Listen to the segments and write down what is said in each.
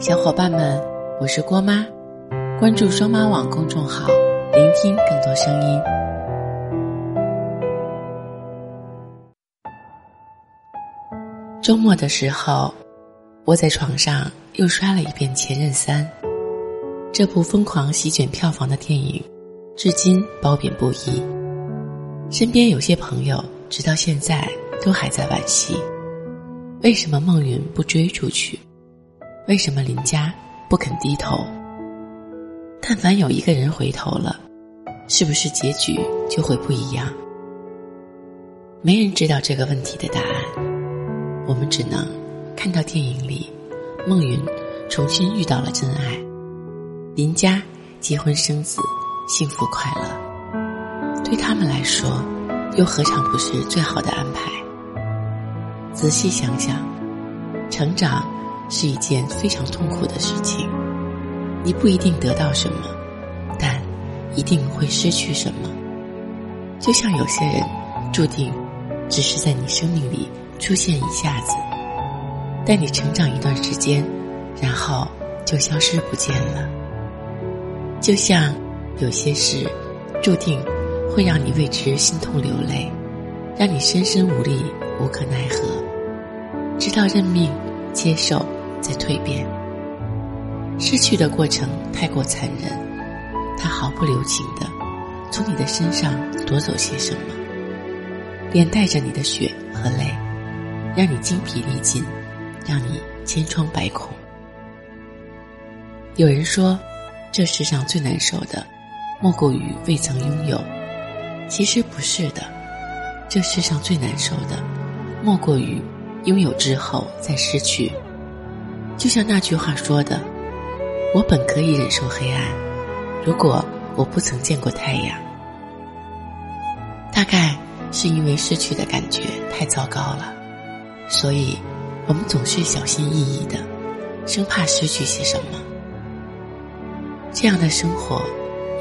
小伙伴们，我是郭妈，关注双妈网公众号，聆听更多声音。周末的时候，窝在床上又刷了一遍《前任三》，这部疯狂席卷票房的电影，至今褒贬不一。身边有些朋友直到现在都还在惋惜，为什么孟云不追出去？为什么林佳不肯低头？但凡有一个人回头了，是不是结局就会不一样？没人知道这个问题的答案，我们只能看到电影里，孟云重新遇到了真爱，林佳结婚生子，幸福快乐。对他们来说，又何尝不是最好的安排？仔细想想，成长。是一件非常痛苦的事情，你不一定得到什么，但一定会失去什么。就像有些人注定只是在你生命里出现一下子，带你成长一段时间，然后就消失不见了。就像有些事注定会让你为之心痛流泪，让你深深无力、无可奈何，直到认命接受。在蜕变，失去的过程太过残忍，他毫不留情的从你的身上夺走些什么，连带着你的血和泪，让你精疲力尽，让你千疮百孔。有人说，这世上最难受的，莫过于未曾拥有。其实不是的，这世上最难受的，莫过于拥有之后再失去。就像那句话说的：“我本可以忍受黑暗，如果我不曾见过太阳。”大概是因为失去的感觉太糟糕了，所以我们总是小心翼翼的，生怕失去些什么。这样的生活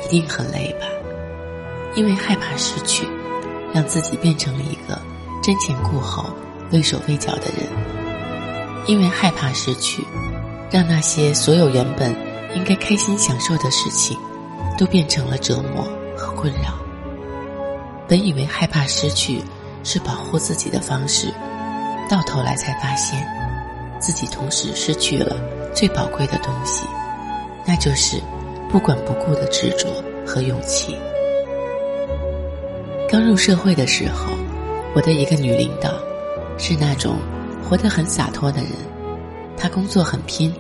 一定很累吧？因为害怕失去，让自己变成了一个瞻前顾后、畏手畏脚的人。因为害怕失去，让那些所有原本应该开心享受的事情，都变成了折磨和困扰。本以为害怕失去是保护自己的方式，到头来才发现，自己同时失去了最宝贵的东西，那就是不管不顾的执着和勇气。刚入社会的时候，我的一个女领导，是那种。活得很洒脱的人，他工作很拼，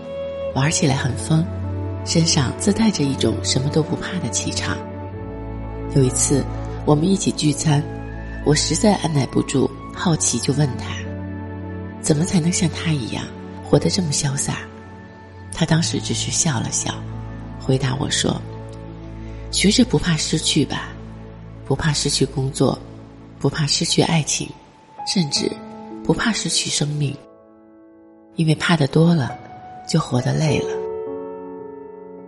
玩起来很疯，身上自带着一种什么都不怕的气场。有一次，我们一起聚餐，我实在按耐不住好奇，就问他：“怎么才能像他一样活得这么潇洒？”他当时只是笑了笑，回答我说：“学着不怕失去吧，不怕失去工作，不怕失去爱情，甚至……”不怕失去生命，因为怕的多了，就活得累了。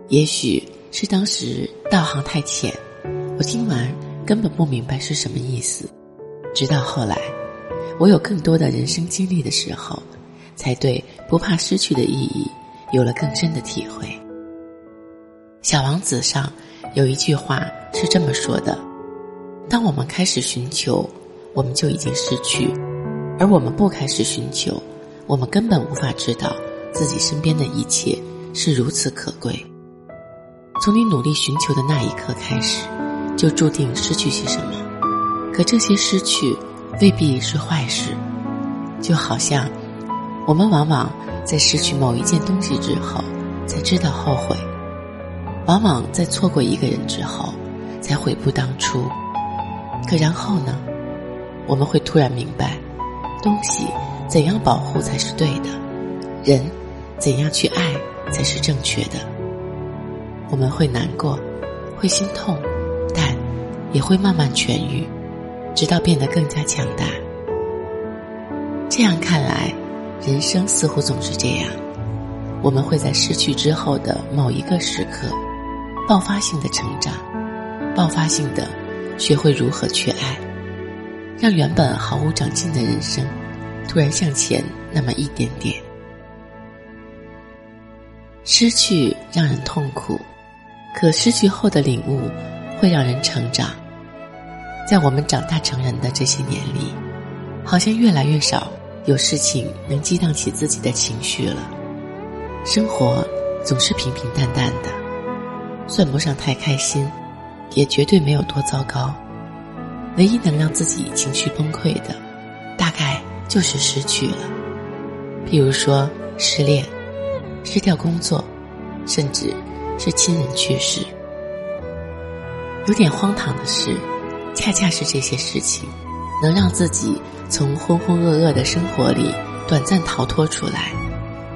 也许是当时道行太浅，我听完根本不明白是什么意思。直到后来，我有更多的人生经历的时候，才对不怕失去的意义有了更深的体会。《小王子》上有一句话是这么说的：“当我们开始寻求，我们就已经失去。”而我们不开始寻求，我们根本无法知道自己身边的一切是如此可贵。从你努力寻求的那一刻开始，就注定失去些什么。可这些失去未必是坏事，就好像我们往往在失去某一件东西之后才知道后悔，往往在错过一个人之后才悔不当初。可然后呢？我们会突然明白。东西怎样保护才是对的？人怎样去爱才是正确的？我们会难过，会心痛，但也会慢慢痊愈，直到变得更加强大。这样看来，人生似乎总是这样：我们会在失去之后的某一个时刻，爆发性的成长，爆发性的学会如何去爱。让原本毫无长进的人生，突然向前那么一点点。失去让人痛苦，可失去后的领悟会让人成长。在我们长大成人的这些年里，好像越来越少有事情能激荡起自己的情绪了。生活总是平平淡淡的，算不上太开心，也绝对没有多糟糕。唯一能让自己情绪崩溃的，大概就是失去了。譬如说失恋。失掉工作，甚至是亲人去世，有点荒唐的是，恰恰是这些事情，能让自己从浑浑噩噩的生活里短暂逃脱出来，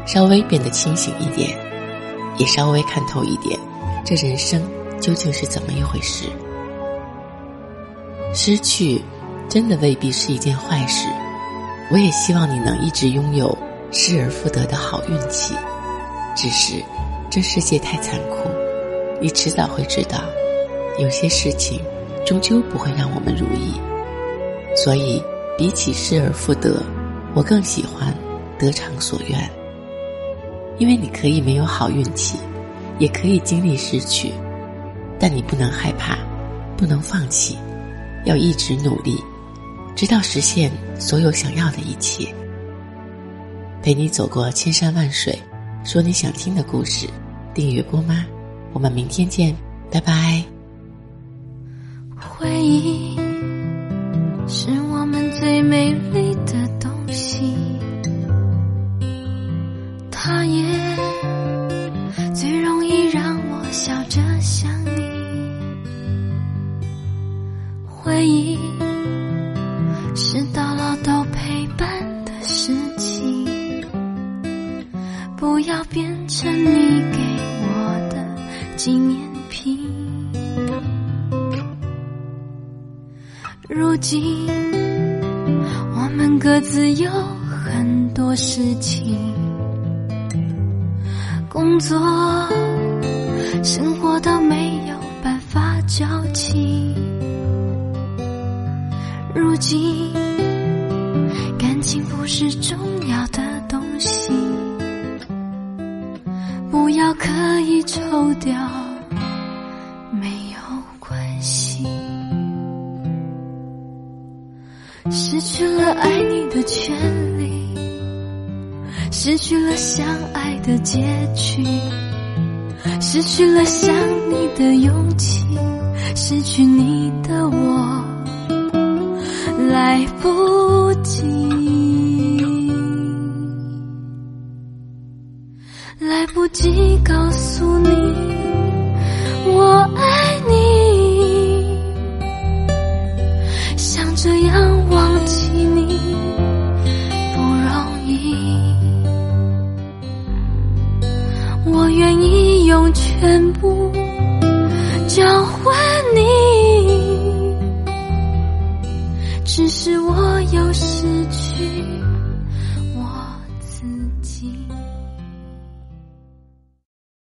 稍微变得清醒一点，也稍微看透一点，这人生究竟是怎么一回事。失去，真的未必是一件坏事。我也希望你能一直拥有失而复得的好运气。只是，这世界太残酷，你迟早会知道，有些事情终究不会让我们如意。所以，比起失而复得，我更喜欢得偿所愿。因为你可以没有好运气，也可以经历失去，但你不能害怕，不能放弃，要一直努力，直到实现所有想要的一切。陪你走过千山万水。说你想听的故事，订阅郭妈，我们明天见，拜拜。回忆是我们最美丽的变成你给我的纪念品。如今我们各自有很多事情，工作、生活都没有办法交集。如今感情不是重要的可以抽掉，没有关系。失去了爱你的权利，失去了相爱的结局，失去了想你的勇气，失去你的我，来不及。来不及告诉你我爱你，想这样忘记你不容易，我愿意用全部交换你，只是我又失去。